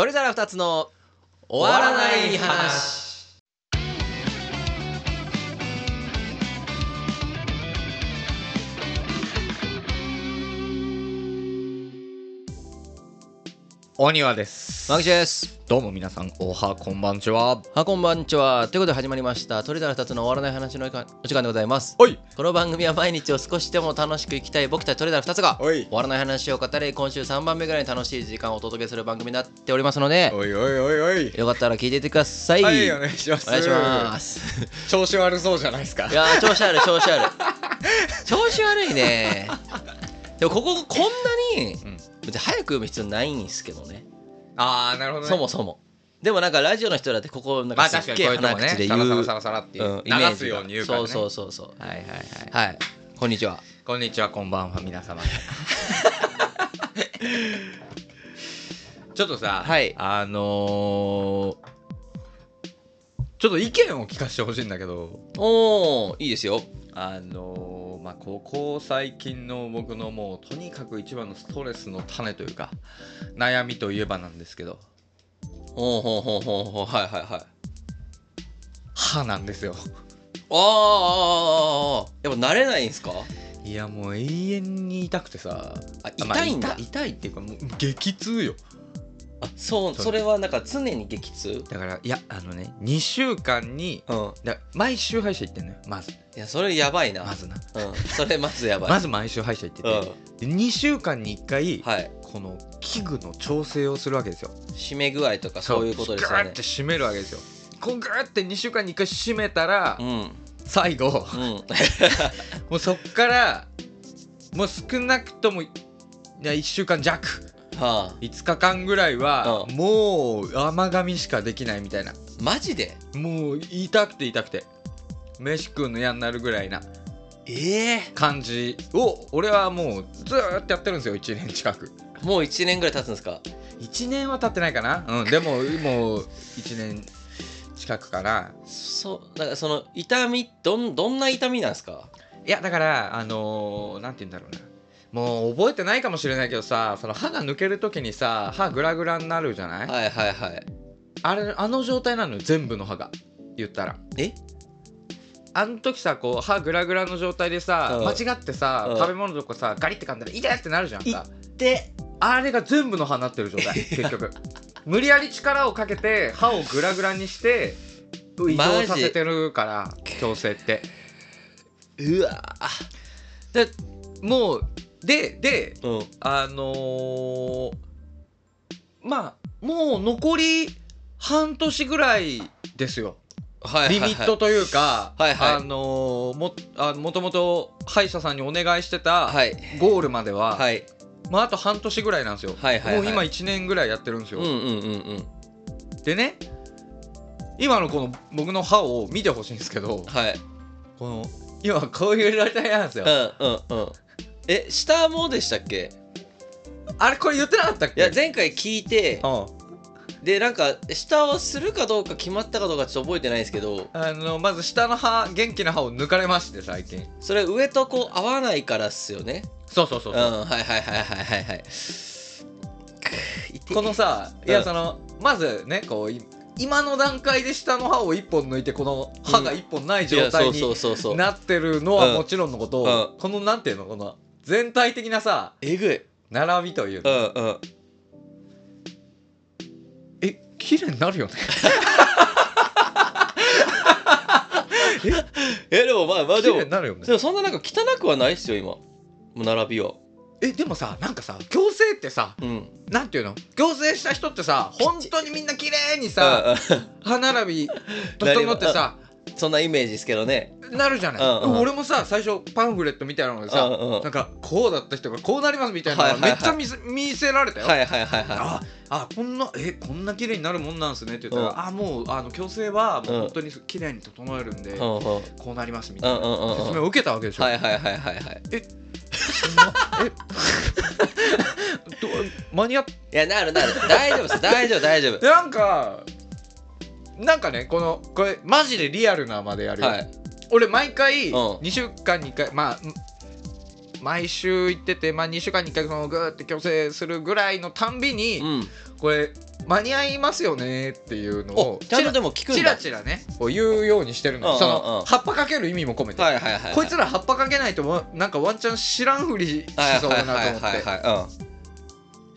鳥皿二つの終わらない話。お庭です。マグチです。どうも皆さんおはこんばんちは。はこんばんちは。ということで始まりました。鳥皿二つの終わらない話のお時間でございます。おい。この番組は毎日を少しでも楽しく生きたい僕たち鳥皿二つがおい。終わらない話を語り今週3番目ぐらいに楽しい時間をお届けする番組になっておりますのでおいおいおいおい。よかったら聞いていってください、はいお願いします。お願いします。調子悪そうじゃないですか。いやー調子ある調子ある。調子悪いね。でもこここんなにうん別に早く読む必要ないんですけどね。ああなるほどね。そもそも。でもなんかラジオの人だってここなんかすっげえ鼻口で言うサラサラサラサラっていう、うんイメージ流すように言うからね。そうそうそうそう。はいはいはい。はい。こんにちは。こんにちはこんばんは皆様。ちょっとさ、はい。あのー、ちょっと意見を聞かせてほしいんだけど。おおいいですよあのー、まあここ最近の僕のもうとにかく一番のストレスの種というか悩みといえばなんですけど。おうほうほうほうはいはいはい。歯なんですよ。あーあやっぱ慣れないんですか？いやもう永遠に痛くてさ。あまあ痛いんだ、痛痛いっていうかもう激痛よあそうそれはなんか常に激痛？うんだからいやあのね2週間にだ毎週歯医者行ってんのよまず。いやそれやばいな。まずな。うん。それまずやばい。まず毎週歯医者行ってて、うん。で2週間に1回、はい。この器具の調整をするわけですよ。締め具合とかそう。いうことですよね。グーって締めるわけですよ。こうグーって2週間に1回締めたら、うん。最後うん。もうそっからもう少なくともいや1週間弱はあ。5日間ぐらいは、うん。もう甘噛みしかできないみたいな。マジで？もう痛くて痛くて。飯食うの嫌になるぐらいな。ええ。感じ。を俺はもうずーっとやってるんですよ1年近く。もう1年ぐらい経つんですか？1年は経ってないかな。うんでも もう1年近くかな。そうだからその痛みどんどんな痛みなんですか？いやだからあのー、なんて言うんだろうなもう覚えてないかもしれないけどさその歯が抜ける時にさ歯グラグラになるじゃない、はいはいはい。あれあの状態なのよ全部の歯が。言ったら。え？あの時さこう歯グラグラの状態でさ、うん。間違ってさ、うん。食べ物とかさガリって噛んだら痛いってなるじゃんか。であれが全部の歯になってる状態 結局。無理やり力をかけて歯をグラグラにして移動させてるから矯正って。うわでもうででうん。あのー、まあもう残り半年ぐらいですよ。はいはいはい。リミットというか、はいはい。あのーもあもともと歯医者さんにお願いしてたはい。ゴールまでは、はい。まあ、あと半年ぐらいなんですよ、はいはいはい。もう今1年ぐらいやってるんですよ、うんうんうんうん。でね今のこの僕の歯を見てほしいんですけどはい。この今こういう状態なんですよ、うんうんうんえ下もでしたっけ？あれこれ言ってなかったっけ？いや前回聞いてうん。でなんか下をするかどうか決まったかどうかちょっと覚えてないんですけどあのまず下の歯元気な歯を抜かれまして最近。それ上とこう合わないからっすよね。そうそうそうう。んはいはいはいはいはいはい。このさいうん。やそのまずねこうい今の段階で下の歯を1本抜いてこの歯が1本ない状態にいやそうそうそうそう。なってるのはもちろんのこと、うん。このなんていうの？この全体的なさえぐい。並びといううの、んうん。え綺麗になるよね。えでもまあまあで綺も麗になるよね。でもそんななんか汚くはないっすよ今。もう並びは。えでもさなんかさ矯正ってさうん。なんていうの？矯正した人ってさ本当にみんな綺麗にさ歯並び整ってさ そんなイメージですけどね。なるじゃない、うんうん。俺もさ最初パンフレットみたいなのでさ、うんうん。なんかこうだった人がこうなりますみたいなのめっちゃ見せ,、見せられたよ、はいはいはいはああこんなえこんな綺麗になるもんなんすねって言ったら、うん。あもうあの矯正はもううん。本当に綺麗に整えるんで、いうんうん。こうなりますみたいなうんうん説明を受けたわけでしょ、はいはいはいはいはい。え ど間に合っいやなるなる。大丈夫です。大丈夫大丈夫。なんかなんかねこのこれマジでリアルなまでやるよ、はい。俺毎回うん。2週間に1回まあん毎週行ってて、まあ、2週間に1回そのグーって矯正するぐらいのたんびに、うん。これ間に合いますよねっていうのをおちゃんとでも聞くんチだラチラねこう言うようにしてるのうんうんそうん。の葉っぱかける意味も込めて、はいはいはいはい。こいつら葉っぱかけないとわなんかワンチャン知らんふりしはいそうだなと思って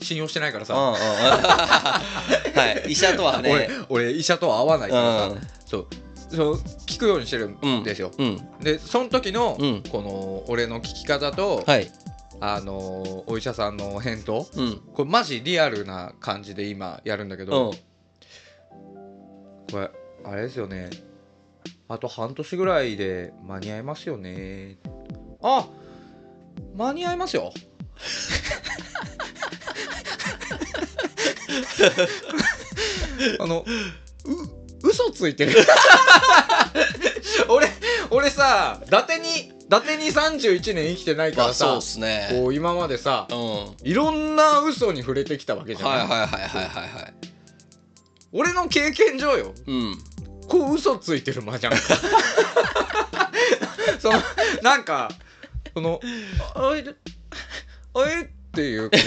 信用してないからさ、うんうんうん。はい。医者とはね。俺俺医者とは合わないからさ、うん。そう。そう聞くようにしてるん。ですよ、うん。でその時の、うん。この俺の聞き方と、はい。あのお医者さんの返答。うん。これマジリアルな感じで今やるんだけど、うん。これあれですよね。あと半年ぐらいで間に合いますよね。あ間に合いますよ あのう嘘ついてる。俺俺さ伊達に伊達に31年生きてないからさあそうっすね。こう今までさうん。はいいろんな嘘に触れてきたわけじゃない、はいはいはいはいはい俺の経験上よ。うん。こう嘘ついてる間じゃん。そのなんかその「あいであい」っていうこ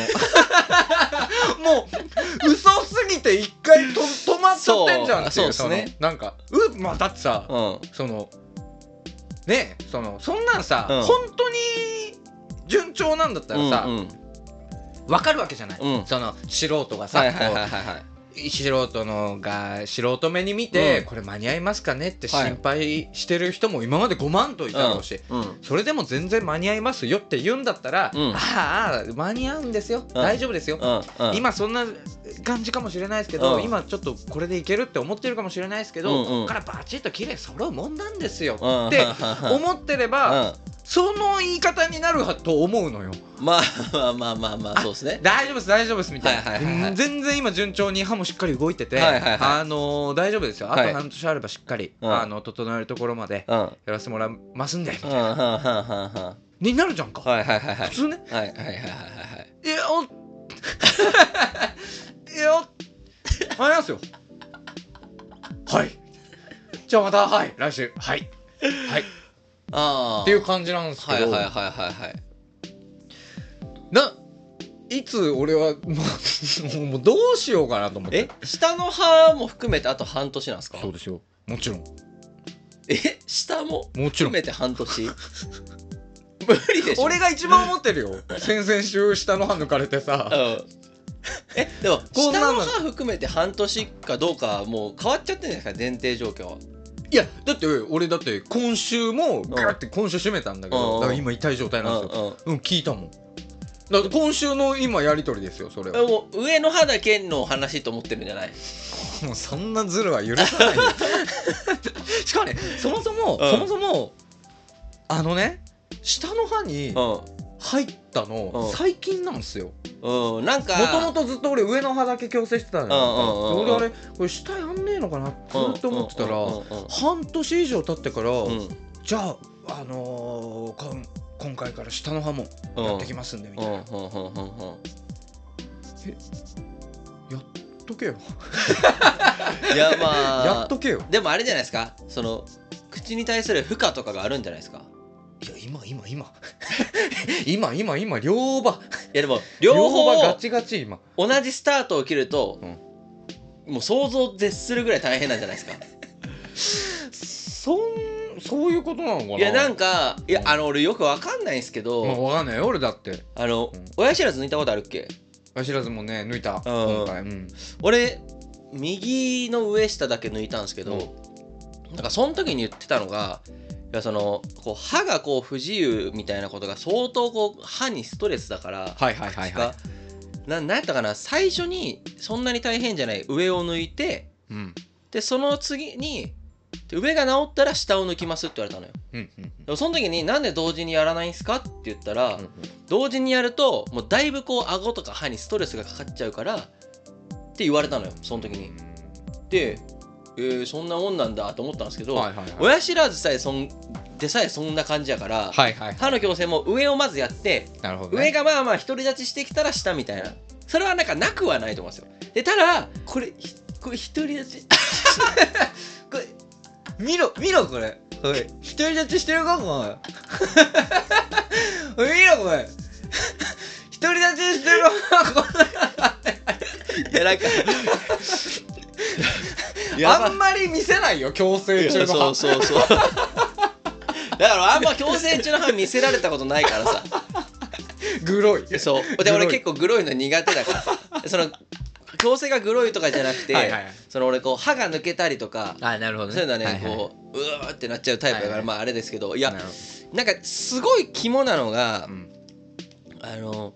の。もう嘘すぎて一回と止まっちゃってんじゃんっていうそうそうっすね。なんかうまあだってさうん。そのねえそのそんなんさ、うん。本当に順調なんだったらさ、うんうん。わかるわけじゃない、うん。その素人がさ、はいはいはいこうはいはい素人のが素人目に見て、うん。これ間に合いますかねってはい。心配してる人も今まで5万といたろうし、うん。それでも全然間に合いますよって言うんだったら、うん。ああ間に合うんですよ、大丈夫ですよ、うん。うん。今そんな感じかもしれないですけど、うん。今ちょっとこれでいけるって思ってるかもしれないですけど、うんうん。ここからバチッと綺麗揃うもんなんですようんってうん。思ってれば、その言い方になると思うのよ。まあまあまあまあまあそうですね。大丈夫です大丈夫ですみたいな、はいはいはい全然今順調に歯もしっかり動いてて、はいはいはい。あのー大丈夫ですよ。あはい。と半年あればしっかり、うん。あの整えるところまでやらせてもらいますんで、うんうんうんになるじゃんか、いはいはいはい。普通ね。はいはいはいはいはい。いやおいやありますよ。はい。じゃあまたはい。来週。はい。はい。ああっていう感じなんですけど、はいはいはいはいはいないつ俺はもうもうどうしようかなと思って。え下の歯も含めてあと半年なんですか？そうですよ。もちろん。え下も含めて半年？無理でしょ。俺が一番思ってるよ。先々週下の歯抜かれてさ。うん。えでも下の歯含めて半年かどうかはもう変わっちゃってるんじゃないですか前提状況は。いやだって俺だって今週もガーって今週閉めたんだけうん。どだから今痛い状態なんですよ。うん聞いたもんだって今週の今やり取りですよそれは。えもう上の歯だけの話と思ってるんじゃない？もうそんなズルは許さないよ。しかもねそもそも、うん。そもそもあのね下の歯に入ったの、うん。最近なんですよ。うんうんなんか。もともとずっと俺上の歯だけ矯正してたのよ、うんうんうんうん。俺あれこれ下やんねえのかなずっと思ってたら、うんうんうんうん。半年以上経ってから、うん。じゃああのーこん今回から下の歯もやってきますんでみたいな、うんうんうんうんうん。やっとけよ、いやまあやっとけよ。でもあれじゃないですか？その口に対する負荷とかがあるんじゃないですか？いや今今今。今今 今両歯。いやでも両方両歯ガチガチ今。同じスタートを切ると、もう想像を絶するぐらい大変なんじゃないですか？そんそういうことなのかな？いいやなんかいやうんあの俺よくわかんないんですけど、まあ、わかんないよ俺だって。あの、うん親知らず抜いたことあるっけ？あ知らずもね抜いた。うん。今回。うん。俺右の上下だけ抜いたんですけど、うん。なんかその時に言ってたのがいやそのこう歯がこう不自由みたいなことが相当こう歯にストレスだから、はいはいはいはが。ななんやったかな？最初にそんなに大変じゃない上を抜いていうん。でその次にで上が治ったら下を抜きますって言われたのよ。うんうんでもその時になんで同時にやらないんすかって言ったら、うん同時にやるともうだいぶこう顎とか歯にストレスがかかっちゃうからって言われたのよその時に。で、えーそんなもんなんだと思ったんですけど、はいはいはい。親知らずさえそんでさえそんな感じやから、はいはい歯の矯正も上をまずやってね。上がまあまあ独り立ちしてきたら下みたいな。それはなんかなくはないと思うんですよ。でただこれひこれ独り立ち 見ろ見ろこれ。こおい独り立ちしてるかお前。おいいいなお前独り立ちしてるかいやな。んか あんまり見せないよ強制中の。そうそうそう。だからあんま強制中の歯見せられたことないからさ。グロい。そう。で俺結構グロいの苦手だから。さその強制がグロいとかじゃなくて、その俺こう歯が抜けたりとかあなるほそういうのはね、はいはい。こううわーってなっちゃうタイプだから、はいはい。まああれですけどいやなんかすごい肝なのがど、うん。あの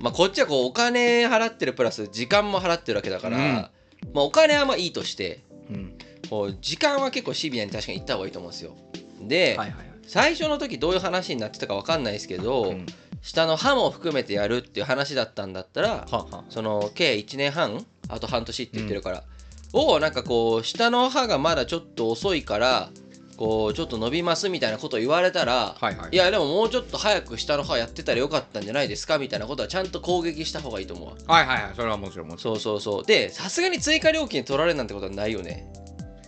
まあこっちはこうお金払ってるプラス時間も払ってるわけだから、うん。まあお金はまあいいとしてうん。こう時間は結構シビアに確かに言った方がいいと思うんですよ。で、はいはいはい。最初の時どういう話になってたか分かんないですけど、うん下の歯も含めてやるっていう話だったんだったらその計1年半？あと半年って言ってるから、をなんかこう下の歯がまだちょっと遅いからこうちょっと伸びますみたいなことを言われたら、はいはい。いやでももうちょっと早く下の歯やってたらよかったんじゃないですか？みたいなことはちゃんと攻撃した方がいいと思うわ。はいはいはい。それはもちろんもちろん。そうそうそう。でさすがに追加料金取られるなんてことはないよね。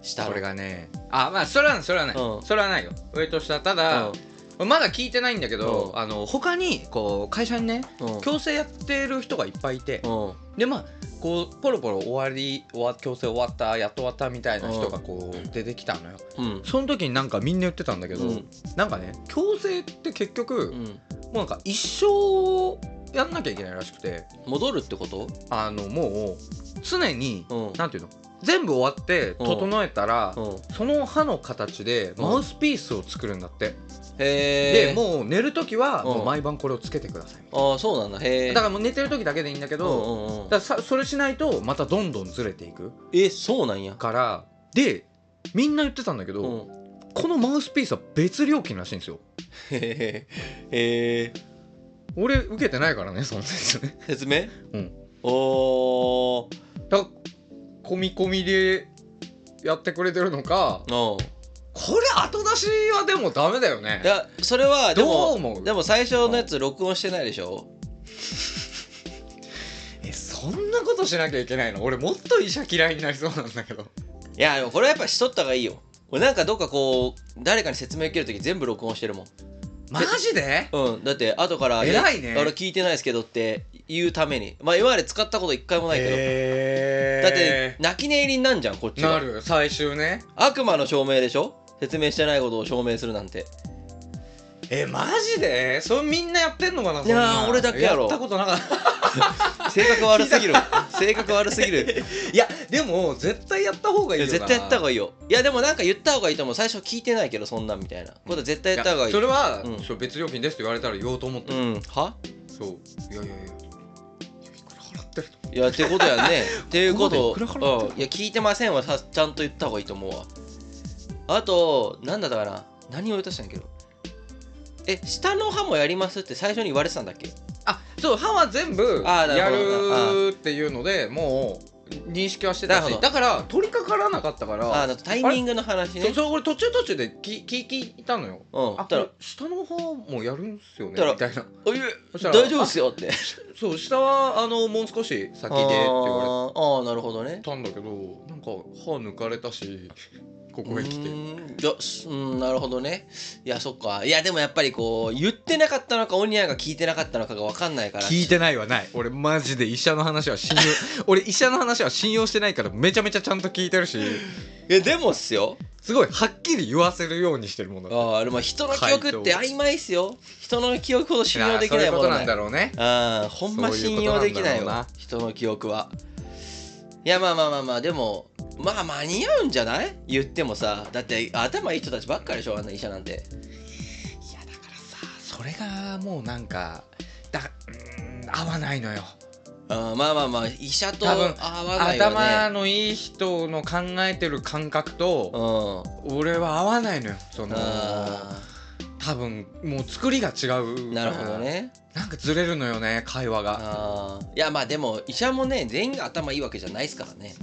下の。これがね。あまあそれはそれはない、うん。それはないよ。上と下。ただ、まだ聞いてないんだけど、うん。あの他にこう会社にねうん。うん強制やってる人がいっぱいいて、うん。でまあこうポロポロ終わり終わ強制終わったやっと終わったみたいな人がこう出てきたのよ。うん。その時になんかみんな言ってたんだけど、うん。なんかね強制って結局、もうなんか一生やんなきゃいけないらしくて戻るってこと？あのもう常に、うん。なんていうの？全部終わってうん整えたら、うん。その歯の形でうん。マウスピースを作るんだって、でもう寝る時はうん。もう毎晩これをつけてください、ああそうなんだ。へえだからもう寝てる時だけでいいんだけうど、んうんうん。だそれしないとまたどんどんずれていく。えそうなんや。からでみんな言ってたんだけど、うん。このマウスピースは別料金らしいんですよ。へえ俺受けてないからねその説ね説明？うん。おー。だから込み込みでやってくれてるのかうんこれ後出しはでもダメだよね。いやそれはでどうもでも最初のやつ録音してないでしょ？えそんなことしなきゃいけないの？俺もっと医者嫌いになりそうなんだけど。いやでもこれはやっぱしとった方がいいよ。俺なんかどっかこう誰かに説明受けるとき全部録音してるもん。マジで？うん。だって後から偉いね。俺聞いてないですけどって言うために。まあ今まで使ったこと一回もないけど、へだって泣き寝入りになんじゃんこっちなはる。最終ね。悪魔の証明でしょ？説明してないことを証明するなんて。えマジで？それみんなやってんのかな？いや俺だけやろ。やったことなかった。性格悪すぎる。性格悪すぎる。いやでも絶対やった方がいいよな。いや絶対やった方がいいよ。いやでもなんか言った方がいいと思う。最初聞いてないけどそんなんみたいな。こと絶対やった方がいい。それは、うん。そう別料金ですって言われたら言おうと思ってる、うんは？そう。いやいやいや。いや いくら払ってるといやってことやね。っていうことをいや聞いてませんはさちゃんと言った方がいいと思うわあとなんだったかな？何を言おうとしたんやけど。え下の歯もやりますって最初に言われてたんだっけ？あそう歯は全部やあーなるほど。るっていうのでもう認識はしてたなるほど。しだから取り掛からなかったからああタイミングの話ね。そう俺途中途中で聞聞聞いたのよ。うん。あだからこれ下の歯もやるんすよね？みたいな。おいそしたら大丈夫っすよって。そう下はあのもう少し先でって言われあーあーなるほどね。たんだけどなんか歯抜かれたしここへ来て。いやすうんなるほどね。いやそっか。いやでもやっぱりこう言ってなかったのかオニアが聞いてなかったのかが分かんないから。聞いてないはない。俺マジで医者の話は信用 俺医者の話は信用してないからめちゃめちゃちゃんと聞いてるし。いやでもっすよ。すごいはっきり言わせるようにしてるもんあああれも人の記憶って曖昧っすよ。人の記憶ほど信用できないものそういうことなんだろうね。ああほんま信用できないよそういうことなんだろうな。人の記憶はいやまあまあまあまあでもまあ間に合うんじゃない？言ってもさだって頭いい人たちばっかりでしょあんな医者なんて。いやだからさそれがもうなんかだうーん合わないのよ。あーまあまあまあ医者と合わないよね。頭のいい人の考えてる感覚とうん。俺は合わないのよそのあ多分もう作りが違うーなるほどね。なんかずれるのよね会話が。いやまあでも医者もね全員が頭いいわけじゃないですからね。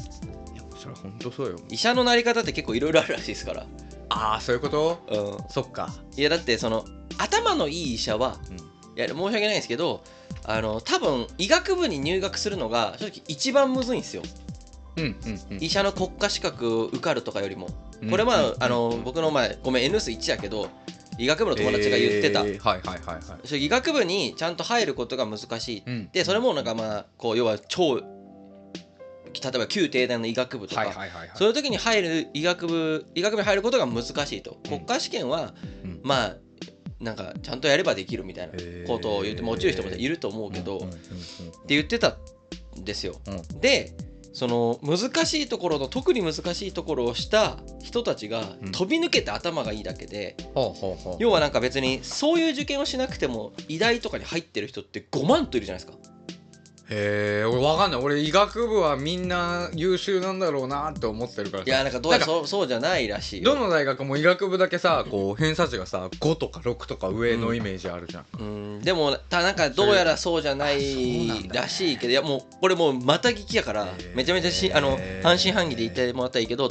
いやそれ本当そうよ。医者のなり方って結構いろいろあるらしいですから。ああそういうこと？うん。そっか。いやだってその頭のいい医者は、うん。いや申し訳ないですけどあの多分医学部に入学するのが正直一番むずいんですよ。うんうんうん。医者の国家資格受かるとかよりも。うんこれまあ、うんあの僕の前ごめん N 数1やけど医学部の友達が言ってた、えー。はいはいはいはい。そう医学部にちゃんと入ることが難しい。うん。でそれもなんかまあこう要は超例えば旧帝大の医学部とか、はいはいはいはい。そういう時に入る医学部医学部に入ることが難しいと。国家試験は、うん。まあなんかちゃんとやればできるみたいなことを言っても落ちる人もいると思うけど、ってうんうんうん言ってたんですよ。うん。でその難しいところの特に難しいところをした人たちがうん飛び抜けて頭がいいだけで、要はなんか別にそういう受験をしなくても医大とかに入ってる人って5万といるじゃないですか。へえ俺わかんない。俺医学部はみんな優秀なんだろうなって思ってるからさ。いやなんかどうやそうそうじゃないらしいよ。どの大学も医学部だけさこう偏差値がさ5とか6とか上のイメージあるじゃん、うん、でもたなんかどうやらそうじゃないらしいけどいやもうこれもうまた聞きやからめちゃめちゃしあの半信半疑で言ってもらったらいいけど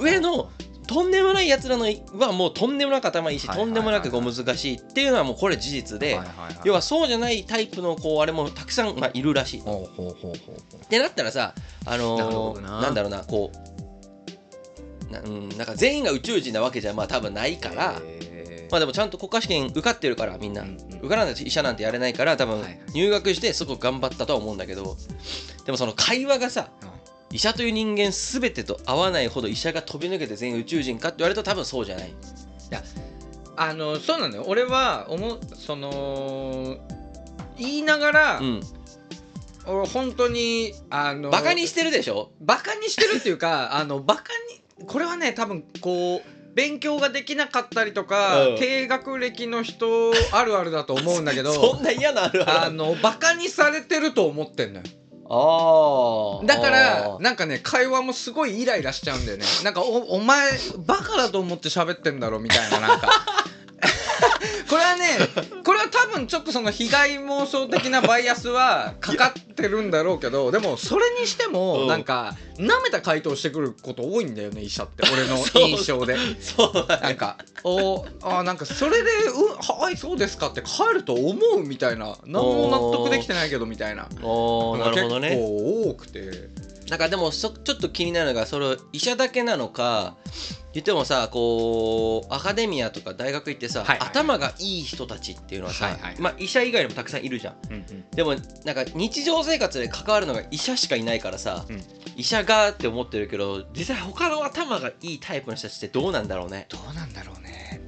上のとんでもないやつらのはもうとんでもなく頭いいしはいとんでもなくこう難しいっていうのはもうこれ事実で要はそうじゃないタイプのこうあれもたくさんまあいるらしい。ってなったらさあのなんだろうなこうな,、うん、なんか全員が宇宙人なわけじゃまあ多分ないから。まあでもちゃんと国家試験受かってるからみんな、受からないと医者なんてやれないから多分入学してすごく頑張ったとは思うんだけどでもその会話がさ医者という人間全てと合わないほど医者が飛び抜けて全員宇宙人かって言われると多分そうじゃない。あのそうなのよ。俺は思うその言いながら、うん。俺本当にあのバカにしてるでしょ？バカにしてるっていうか あのバカにこれはね多分こう勉強ができなかったりとか、うん。低学歴の人あるあるだと思うんだけど そんな嫌なあるあるあのバカにされてると思ってんのよあー。だからなんかね会話もすごいイライラしちゃうんだよね。なんかおお前バカだと思って喋ってんだろみたいななんかこれはねこれは多分ちょっとその被害妄想的なバイアスはかかってるんだろうけどでもそれにしてうん。もなんか舐めた回答してくること多いんだよね医者って。俺の 印象で。そうなんか「おあなんかそれで「うはいそうですか」って帰ると思うみたいな。何も納得できてないけどみたいな。なるほどね。結構多くて。なんかでもそちょっと気になるのがそれ医者だけなのか言ってもさこうアカデミアとか大学行ってさ、はいはい頭がいい人たちっていうのはさ、はいはいまあ、医者以外にもたくさんいるじゃん。うんうん。でもなんか日常生活で関わるのが医者しかいないからさ、うん。医者がって思ってるけど実際他の頭がいいタイプの人たちってどうなんだろうね。どうなんだろうね。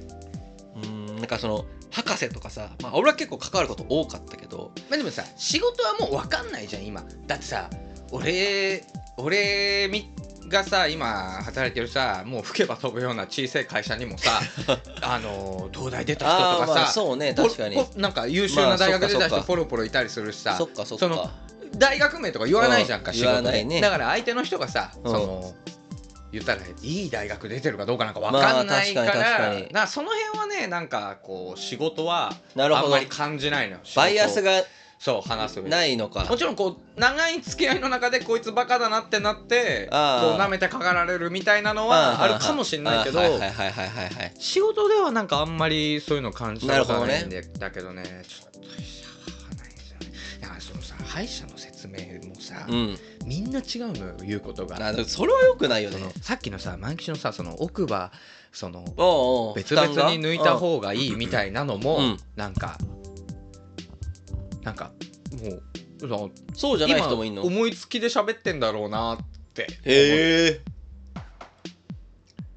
うーんなんかその博士とかさ、まあ、俺は結構関わること多かったけど。まあでもさ仕事はもう分かんないじゃん今。だってさ俺俺みがさ今働いてるさもう吹けば飛ぶような小さい会社にもさ あの東大出た人とああまあかさそうねポ確かに。ポなんか優秀な大学出た人ポロポロいたりするしさそっかそっそのか大学名とか言わないじゃんか、うん仕事で。ね。だから相手の人がさ、うん。その言ったらいい大学出てるかどうかなんか分かんないから,、まあその辺はねなんかこう仕事はあんまり感じないのよバイアスががそう話すないのかもちろんこう長い付き合いの中でこいつバカだなってなってこうあー舐めてかかられるみたいなのはあるかもしれないけどあはいはいはいはい。はいはい仕事ではなんかあんまりそういうの感じたことはないんだけどねちょっと医者はないですよねだからそのさ歯医者の説明もさ、うん。みんな違うのよ言うことが。それはよくないよね。さっきのさ万吉のさその奥歯そのおうおう。別々に抜いた方がいいみたいなのも、うん。なんかなんかもうそうじゃない人もいんの？今思いつきで喋ってんだろうなって。へえ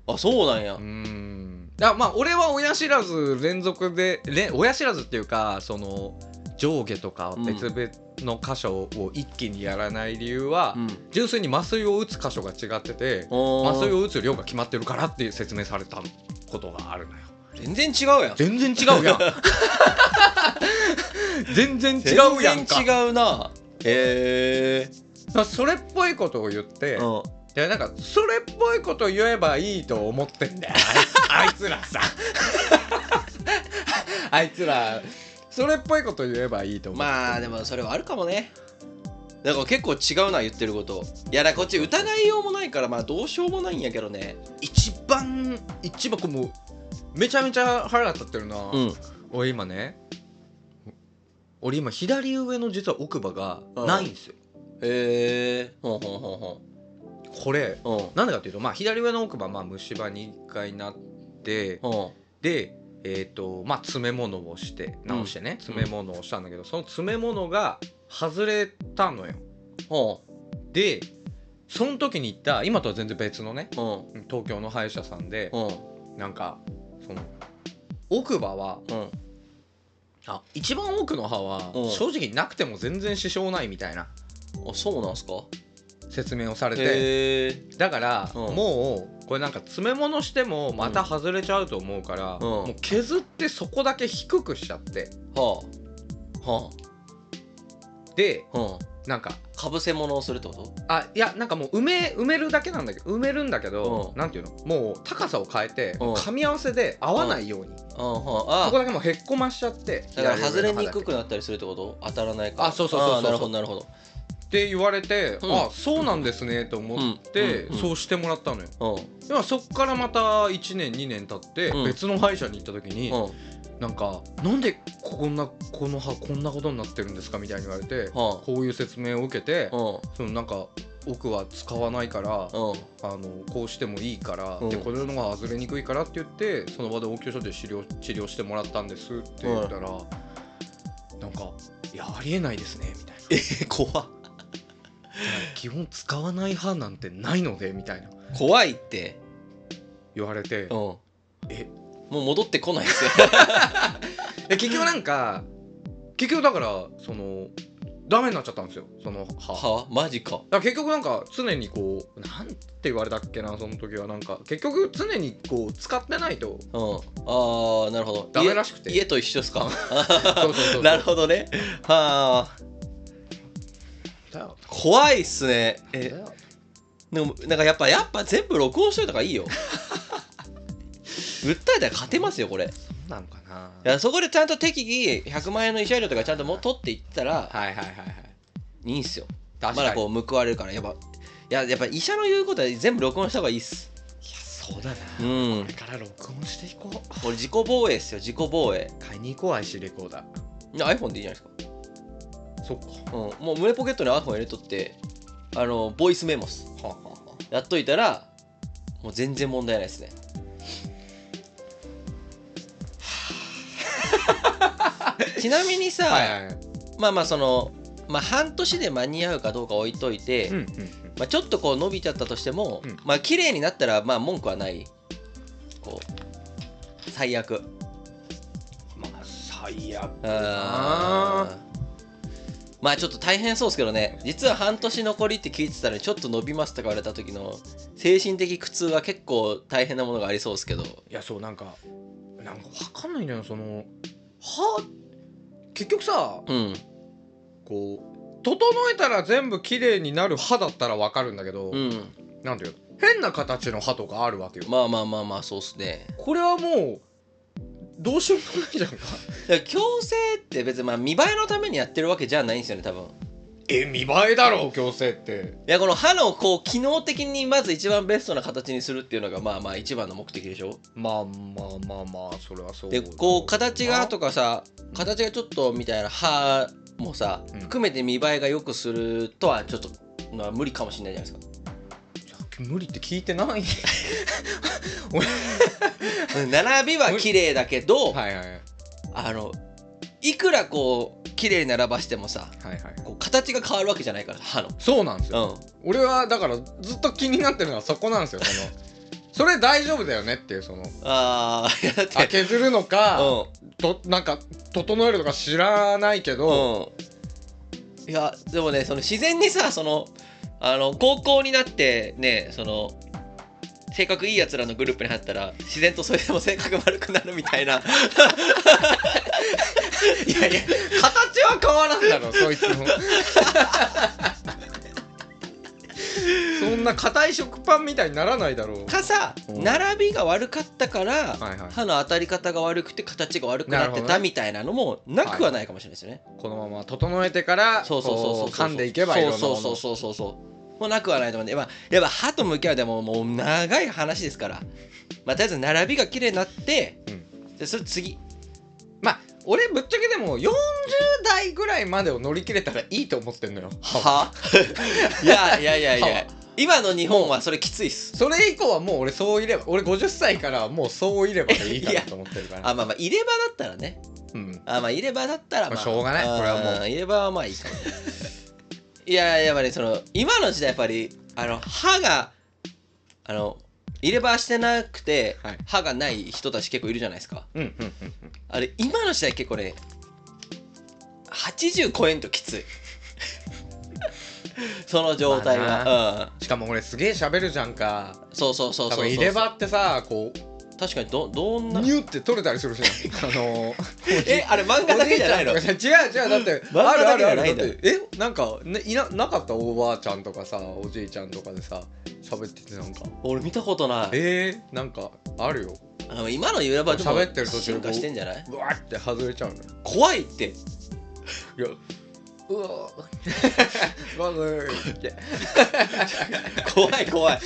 あそうなんや。うーん。だまあ俺は親知らず連続でれ親知らずっていうかその上下とか別々の箇所を一気にやらない理由は、うん。純粋に麻酔を打つ箇所が違ってて麻酔を打つ量が決まってるからっていう説明されたことがあるのよ。全然違うやん。全然違うやん 全然違うやんか。全然違うな。へえだからそれっぽいことを言って、うん。いやなんかそれっぽいこと言えばいいと思ってんだよ。あい つらさ。あいつらそれっぽいこと言えばいいと思ってまあでもそれはあるかもね。だから結構違うな言ってること。いやだこっち疑いようもないからまあどうしようもないんやけどね。一番一番こうもうめちゃめちゃ腹が立ってるな、うん。俺今ね俺今左上の実は奥歯がないんですよ、へえほんほんほんほん。これうん。なんでかっていうとまあ左上の奥歯まあ虫歯に1回なってうん。でえっ、とまあ詰め物をして直してね、うん。詰め物をしたんだけどその詰め物が外れたのよ。うん。でその時に行った今とは全然別のねうん。東京の歯医者さんでうん。なんかその奥歯はうんあ一番奥の歯はうん。正直なくても全然支障ないみたいな。あそうなんすか？説明をされて。へえだからうん。もうこれなんか詰め物してもまた外れちゃうと思うからうん。もう削ってそこだけ低くしちゃって。はあ。はであうん。なんかかぶせ物をするってこと？あいやなんかもう埋め埋めるだけなんだけど埋めるんだけど、うん。なんていうの？もう高さを変えて、うん。噛み合わせで合わないように、あはそあ。こだけもうへっこましちゃってだから外れにくっくなったりするってこと？当たらないから。あそうそうそうそうあなるほどなるほど。て言われて、うん。あそうなんですねと思って、うん。うん。そうしてもらったのよ。うん。でもそっからまた1年2年経って、うん。別の歯医者に行った時に、うんなんかなんでこんなこの歯こんなことになってるんですか？みたいに言われて、はこういう説明を受けて、あそのなんか奥は使わないから、うん。うんあのこうしてもいいから、うん。でこれのが外れにくいからって言ってその場で応急処置で治療治療してもらったんですって言ったら、なんか「いやありえないですね」みたいな。え怖っ「基本使わない歯なんてないので」みたいな。怖いって。言われてうんもえう戻ってこないっすよ。え結局なんか結局だからそのダメになっちゃったんですよ。その歯は？マジか。ら結局なんか常にこうなんて言われたっけなその時はなんか。結局常にこう使ってないと。うん。ああなるほど。ダメらしくて。家家と一緒ですか？そうそうそうなるほどね。はあ。怖いっすね。えなんかやっぱやっぱ全部録音しといた方がいいよ訴えたら勝てますよこれ。いそうなのかな。やそこでちゃんと適宜100万円の慰謝料とかちゃんともう取っていったらはいはいはいはい。いいんすよ。確かに。まだこう報われるからやっぱいややっぱ医者の言うことは全部録音した方がいいっす。いやそうだな、うん。これから録音していこう。これ自己防衛っすよ自己防衛。買いに行こう IC レコーダー。いや iPhone でいいじゃないですか。そっか。うん、もう胸ポケットに iPhone 入れとってあのボイスメモスはあ、はあはやっといたらもう全然問題ないですね ちなみにさ、あ、はいはいはい。まあまあそのまあ半年で間に合うかどうか置いといて、うんうんまあ、ちょっとこう伸びちゃったとしても、うん。まあ綺麗になったらまあ文句はない。こう最悪。まあ最悪まあちょっと大変そうですけどね。実は半年残りって聞いてたのにちょっと伸びますとか言われた時の精神的苦痛は結構大変なものがありそうですけど。いやそうなんかなんかわかんないんだよその歯結局さうん。こう整えたら全部綺麗になる歯だったらわかるんだけど、うん。なんていうの？変な形の歯とかあるわけよ、まあまあまあまあそうっすね。これはもうどうしようもないじゃんか。だから矯正って別にまあ見栄えのためにやってるわけじゃないんですよね多分え見栄えだろ矯正って。いやこの歯のこう機能的にまず一番ベストな形にするっていうのがまあまあ一番の目的でしょ？まあまあまあまあそれはそうでこう形がとかかさ形がちょっとみたいな歯もさうん。含めて見栄えが良くするとはちょっとまあ無理かもしれないじゃないですか。無理って聞いてない。うん 並びは綺麗だけど、はいはいはい。あのいくらこう綺麗に並ばしてもさはいこう形が変わるわけじゃないから歯の。そうなんですよ、うん。俺はだからずっと気になってるのはそこなんですよその。それ大丈夫だよねっていうその。ああ削るのか、うとなんか整えるのか知らないけど、んうん。いやでもねその自然にさそのあの高校になってねその性格いいやつらのグループに入ったら自然とそれでも性格悪くなるみたいな いやいや形は変わらんだろそいつのそんな硬い食パンみたいにならないだろう。かさうん。並びが悪かったからはいはい。歯の当たり方が悪くて形が悪くなってたみたいなのもなくはないかもしれないですよね。このまま整えてからそうそうそうそうこう噛んでいけばいろんなものそうそうそうそうそう。もうなくはないと思うんで、まあ、やっぱ歯と向き合うでももう長い話ですから、まあ、とりあえず並びが綺麗になって、うん。でそれ次。まあ俺ぶっちゃけでも40代ぐらいまでを乗り切れたらいいと思ってんのよ。は？いやいやいやいや。今の日本はそれきついっす。それ以降はもう俺そういれば俺50歳からはもうそういればでいいかなと思ってるから。あまあまあ入れ歯だったらね。うん。あまあ入れ歯だったらまあまあ。しょうがない。これはもう。入れ歯はまあいいかも。いややっぱりその今の時代やっぱりあの歯があの入れ歯してなくて、はい。歯がない人たち結構いるじゃないですか。うんうんうんうん。あれ今の時代結構ね80超えんときつい。その状態まが、しかも俺すげえ喋るじゃんか。うんそうそうそうそう。そう入れ歯ってさこ確かにどどんな？うニュって取れたりする じゃんあのえあれ漫画だけじゃないの？違う違う。だって 漫画だけじゃないんだあるあるある。だってえなんか、ね、いななかったおばあちゃんとかさおじいちゃんとかでさ喋っててなんか。俺見たことない。えー、なんかあるよ。あの今の入れ歯でも喋ってる途中進化してんじゃない？うわーって外れちゃうのよ。怖いって。いやうわー。まずいって。怖い怖い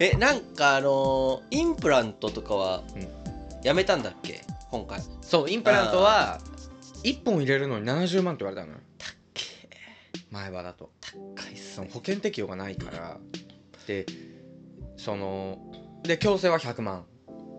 えなんかあのーインプラントとかはうん。やめたんだっけ？今回。そうインプラントは1本入れるのに70万って言われたのよ。前歯だと。高いっすね。その保険適用がないから。でそので矯正は100万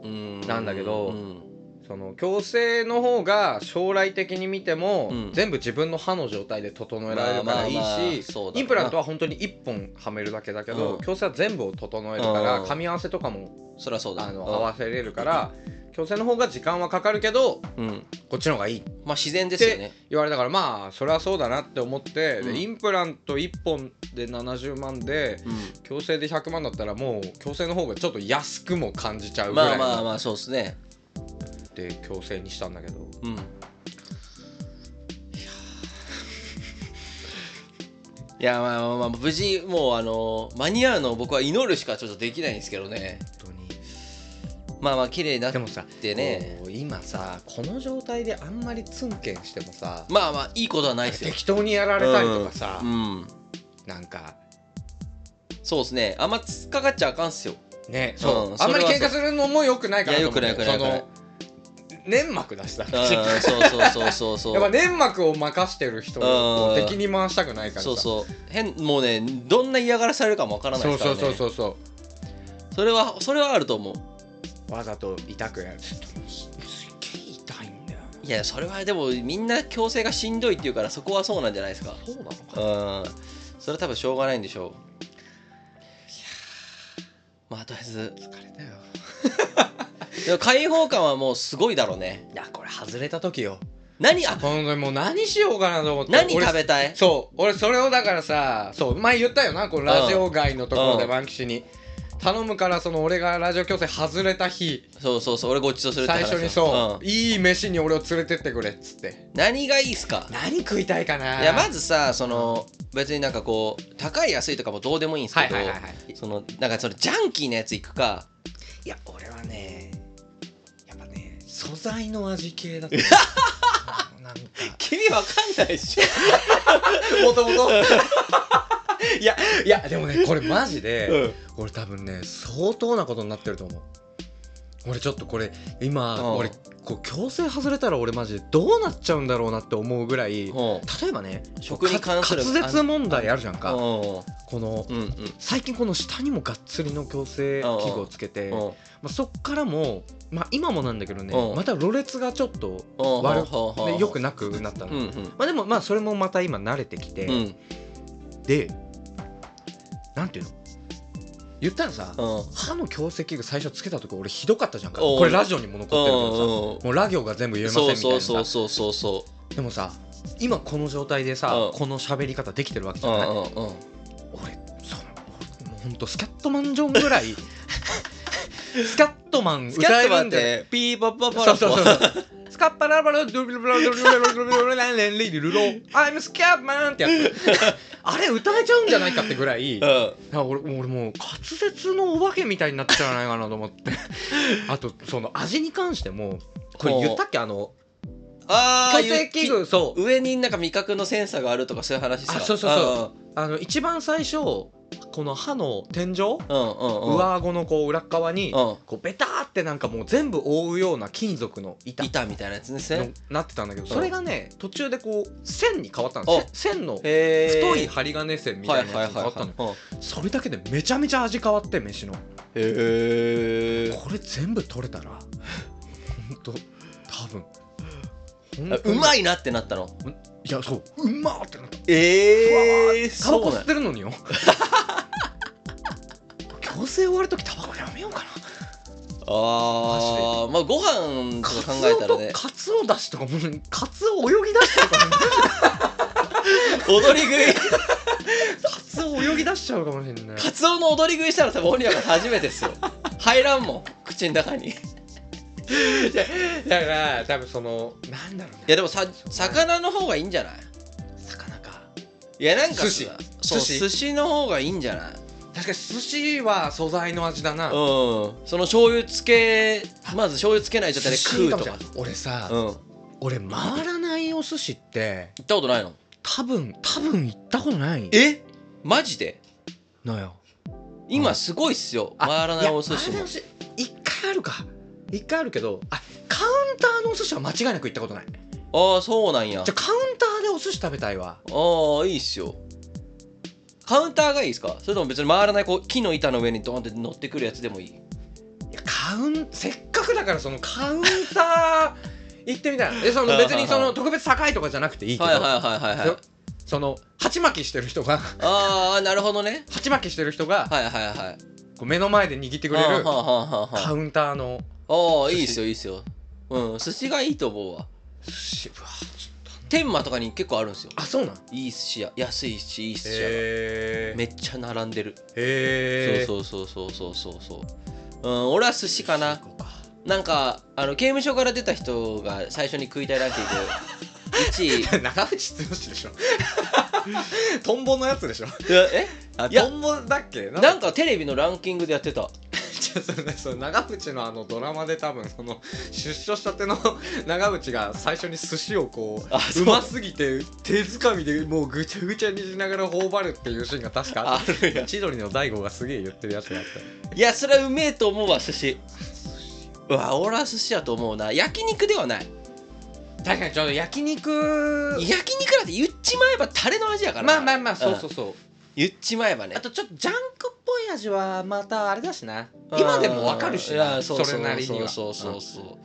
うん。なんだけどうんその矯正の方が将来的に見ても、うん。全部自分の歯の状態で整えられるからいいし、まあまあまあインプラントは本当に1本はめるだけだけど、うん。矯正は全部を整えるから、うん。噛み合わせとかもそりゃそうだあのうん。合わせれるから矯正の方が時間はかかるけどうん。こっちの方がいい。まあ自然ですよね。言われたからまあそれはそうだなって思って、うん。でインプラント1本で70万でうん。矯正で100万だったらもう矯正の方がちょっと安くも感じちゃうぐらまあまあまあそうですねで矯正にしたんだけど。うん。いやまあまあまあ無事もうあの間に合うのを僕は祈るしかちょっとできないんですけどね。本当に。まあまあ綺麗になっでもさてね今さこの状態であんまりツンケンしてもさまあまあいいことはないですよ。適当にやられたりとかさ、うん、うんなんか。そうですね。あんま突っかかっちゃあかんっすよ。ねそう、うんあんまり喧嘩するのもよくないかなと思ういやよくないよくない粘膜だしさうんそうそうそうそうそう。やっぱ粘膜を任してる人をうん。敵に回したくないからさ。そうそう。変もうねどんな嫌がらせされるかもわからないからね。そうそうそうそそれはそれはあると思う。うわざと痛くやる。すすっげえ痛いんだよ。いやそれはでもみんな矯正がしんどいっていうからそこはそうなんじゃないですか。そうなのかうん。それは多分しょうがないんでしょう。まあとりあえず。疲れたよ でも開放感はもうすごいだろうね。いやこれ外れた時よ。何あ本当にもう何しようかなと思って何俺食べたい？そう俺それをだからさそう前言ったよなこのラジオ外のところでうん。バンキシに。頼むからその俺がラジオ矯正外れた日。そうそうそう俺ごちそうするって話最初にそう、ん。いい飯に俺を連れてってくれっつって。何がいいっすか？何食いたいかな。いやまずさその別になんかこう高い安いとかもどうでもいいんですけど、はいはいはいはい。そのなんかそのジャンキーなやついくか。いや俺はね素材の味系だった なんか。君わかんないでしょ。もともといやいやでもねこれマジで、うん。俺多分ね相当なことになってると思う俺ちょっとこれ今、うん。俺こう強制外れたら俺マジでどうなっちゃうんだろうなって思うぐらいうん。例えばね食に関する滑舌問題あるじゃんか。うこのんうん。最近この下にもがっつりの矯正器具をつけて、うん。まあ、そっからも、まあ、今もなんだけどね、うん。またろれつがちょっとうん。悪でよくなくなったの、うんうん。まあ、でもまあそれもまた今慣れてきて、うん。でなんていうの？言ったらさ、うん。歯の矯正器具最初つけた時俺ひどかったじゃんか。これラジオにも残ってるけどさうん。もうラ行が全部言えませんそうみたいな。さそうそうそうそうそでもさ今この状態でさ、うん。この喋り方できてるわけじうゃない、うんうんうん。俺そもうほんとスキャットマンジョンぐらい スキャットマンスキャットマンっ歌えるんでてピーパッパパラそうそうそうそう。スカッパラバラドゥルブラドゥルブラドゥルブラドゥルブラレンリルルロ I'm スキャットマンってやつあれ歌えちゃうんじゃないかってぐらいうん。あ俺俺もう滑舌のお化けみたいになっちゃうんじゃないかなと思って。あとその味に関してもこれ言ったっけ？あのああ器具そう。上になんか味覚のセンサーがあるとかそういう話さ。あそうそうそう。あの一番最初この歯の天井、上顎のこう裏っ側に、うん。こうベターってなんかもう全部覆うような金属の板。板みたいなやつですのねなってたんだけどん。それがね途中でこう線に変わったんですせ線の太い針金線みたいなやつに変わったの。それだけでめちゃめちゃ味変わって飯の。へえこれ全部取れたらほんと多分うまいいなってなったの？いやそう。うまーってなった。ええタバコ吸ってるのによ。強制終わる時タバコやめようかな。あーまあご飯とか考えたらオね。とカツオだしとかもうカツオ泳ぎ出しちゃうかも。踊り食い。カツオ泳ぎ出しちゃうかもしれない。カツオの踊り食いしたら多分オニアが初めてですよ。入らんもん口の中に。い だから多分そのなんだろうねやでもさ魚の方がいいんじゃない？魚か。いやなんかさ寿司。そう寿司。寿司の方がいいんじゃない？確かに寿司は素材の味だな。うん。その醤油つけまず醤油つけない状態で食うとか。俺さ、うん。行俺回らないお寿司ってったことないの？多分多分行ったことない。え？マジで？のよ。今すごいっすよ。あ回らないお寿司も。いや回らないお寿司一回あるか一回あるけどあカウンターのお寿司は間違いなく行ったことない。ああそうなんや。じゃあカウンターでお寿司食べたいわ。ああいいっすよ。カウンターがいいですか？それとも別に回らないこう木の板の上にドーンって乗ってくるやつでもいい？いやカウンせっかくだからそのカウンター行ってみたいえその別にその特別高いとかじゃなくていいけど、はいはいはいはいはい。よその鉢巻きしてる人が。ああなるほどね。鉢巻きしてる人がはいはいはい。こう目の前で握ってくれるカウンターのああいいっすよいいっすよ。うん寿司がいいと思うわ。寿司うわちょっと天満とかに結構あるんですよ。あそうなん？いい寿司屋。安いしいい寿司屋が。へめっちゃ並んでる。へえそうそうそうそうそうそうそう。うん俺は寿司かな。なんかあの刑務所から出た人が最初に食いたいランキング。1位。長渕剛でしょ。トンボのやつでしょ。え？いや。あトンボだっけ？なんかテレビのランキングでやってたじゃあそれねその長渕のあのドラマで多分その出所したての 長渕が最初に寿司をこうう。うますぎて手づかみでもうぐちゃぐちゃにしながら頬張るっていうシーンが確かあるやた千鳥の大悟がすげえ言ってるやつがあった。いやそれはうめえと思うわ寿司。うわ俺は寿司やと思うな。焼肉ではない。確かにちょっと焼肉。焼肉なんて言っちまえばタレの味やからな。まあまあまあそうそうそう、言っちまえばね。あとちょっとジャンクっぽい味はまたあれだしな。今でもわかるしそれなりには。そうそうそうそう。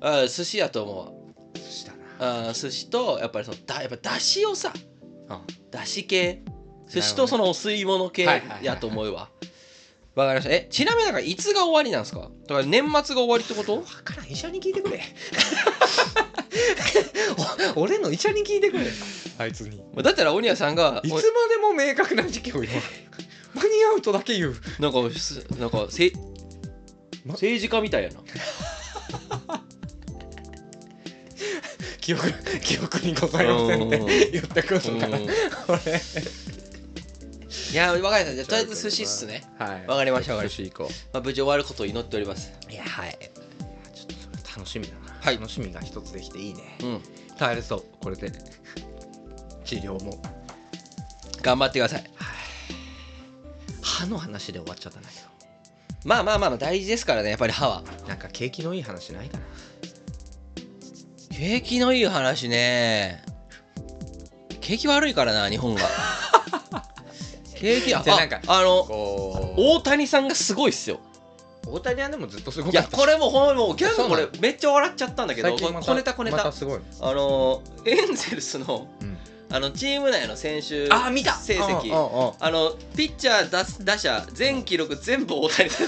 あ寿司やと思う。わ寿司だな。あ寿司とやっぱりそのだやっぱだしをさうん。だし系。寿司とそのお吸い物系やと思うわ。わかりました。えちなみになんかいつが終わりなんですか？だから年末が終わりってこと？分からん。医者に聞いてくれ。お 俺の医者に聞いてくれ。あいつに。だったら鬼谷さんがいつまでも明確な時期を言わ 間に合うとだけ言う。なんかすなんかせま？政治家みたいやな。記憶記憶にございませんって言ってくるのかなうん。俺。いやわかりました。じゃあとりあえず寿司っすね。はい。わかりましたわかりました。寿司行こまあ、無事終わることを祈っております。ういやはい。ちょっとそれ楽しみだな、はい。楽しみが一つできていいね。うん。耐えれそう。これで。治療も。頑張ってください。歯の話で終わっちゃったんだけまあまあまあまあ大事ですからねやっぱり歯は。どなんか景気のいい話ないかな。景気のいい話ね。景気悪いからな日本が。景気ああのこ大谷さんがすごいっすよ大谷はでもずっとすごいやかったこれもほんまもうギャグこれめっちゃ笑っちゃったんだけど小ネタ小ネタまたすごい、あのエンゼルスのうん、あのチーム内の選手あ見た。成績。あのピッチャー打す打者全記録全部大谷す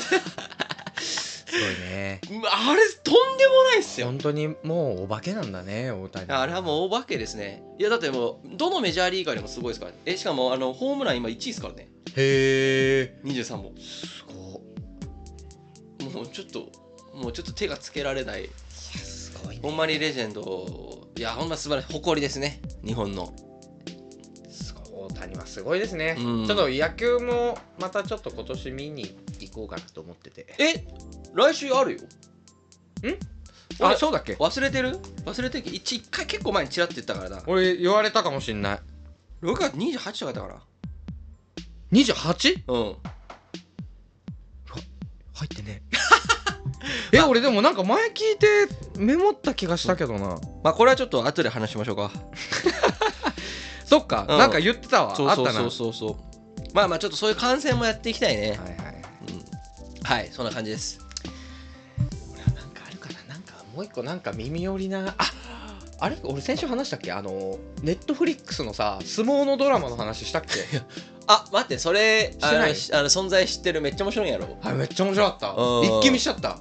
ごいね。あれとんでもないっすよ。本当にもうお化けなんだね大谷。あれはもう大化けですね。いやだってもうどのメジャーリーガーでもすごいですから。えしかもあのホームラン今1位ですからね。へえ23本。すごもうちょっともうちょっと手がつけられない。すごいね。ほんまにレジェンドいやほんま素晴らしい誇りですね。日本の。大谷はすごいですね、うん。ちょっと野球もまたちょっと今年見に行こうかなと思ってて。え来週あるよ。あ俺そうだっけ？忘れてる？忘れてる一一回結構前にチラッと言ったからな。俺言われたかもしんない。6月28とかだったから。28? うん入ってね。え俺でもなんか前聞いてメモった気がしたけどな。まあこれはちょっと後で話しましょうか。そっか、うん。なんか言ってたわ。そうそうあったな。そうそうそう。まあまあちょっとそういう観戦もやっていきたいね。はいはいはいそんな感じです。なんかあるかな。なんかもう一個なんか耳寄りな。ああれ？俺先週話したっけ？あのネットフリックスのさ相撲のドラマの話したっけ？あ待ってそれしてない？あのしあの存在知ってるめっちゃ面白いんやろ？あれめっちゃ面白かった。うん。一気見しちゃった。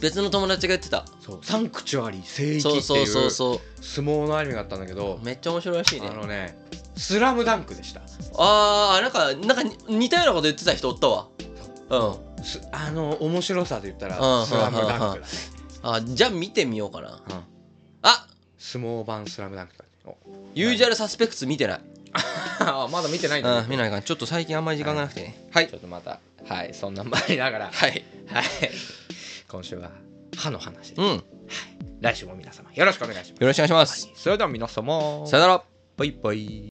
別の友達が言ってた。そうサンクチュアリ聖域そうっていそうそううそ相撲のアニメがあったんだけどうめっちゃ面白いらしいね。あのねスラムダンクでした。あーなんかなんかに似たようなこと言ってた人おったわ。う。ん。すあの面白さで言ったうん。らスラムダンクだね。あじゃあ見てみようかな。うん。あ相撲版スラムダンクだね。お。ユージュアルサスペクツ見てない。あまだ見てないんだうん見ないかん。ちょっと最近あんまり時間がなくてね。はい。ちょっとまた。はい。そんなんもありながら。はい。はい。今週は歯の話です。うん。よ来週も皆様よろしくお願いします。ろしくお願いします。それでは皆様。さよなら。バイバイ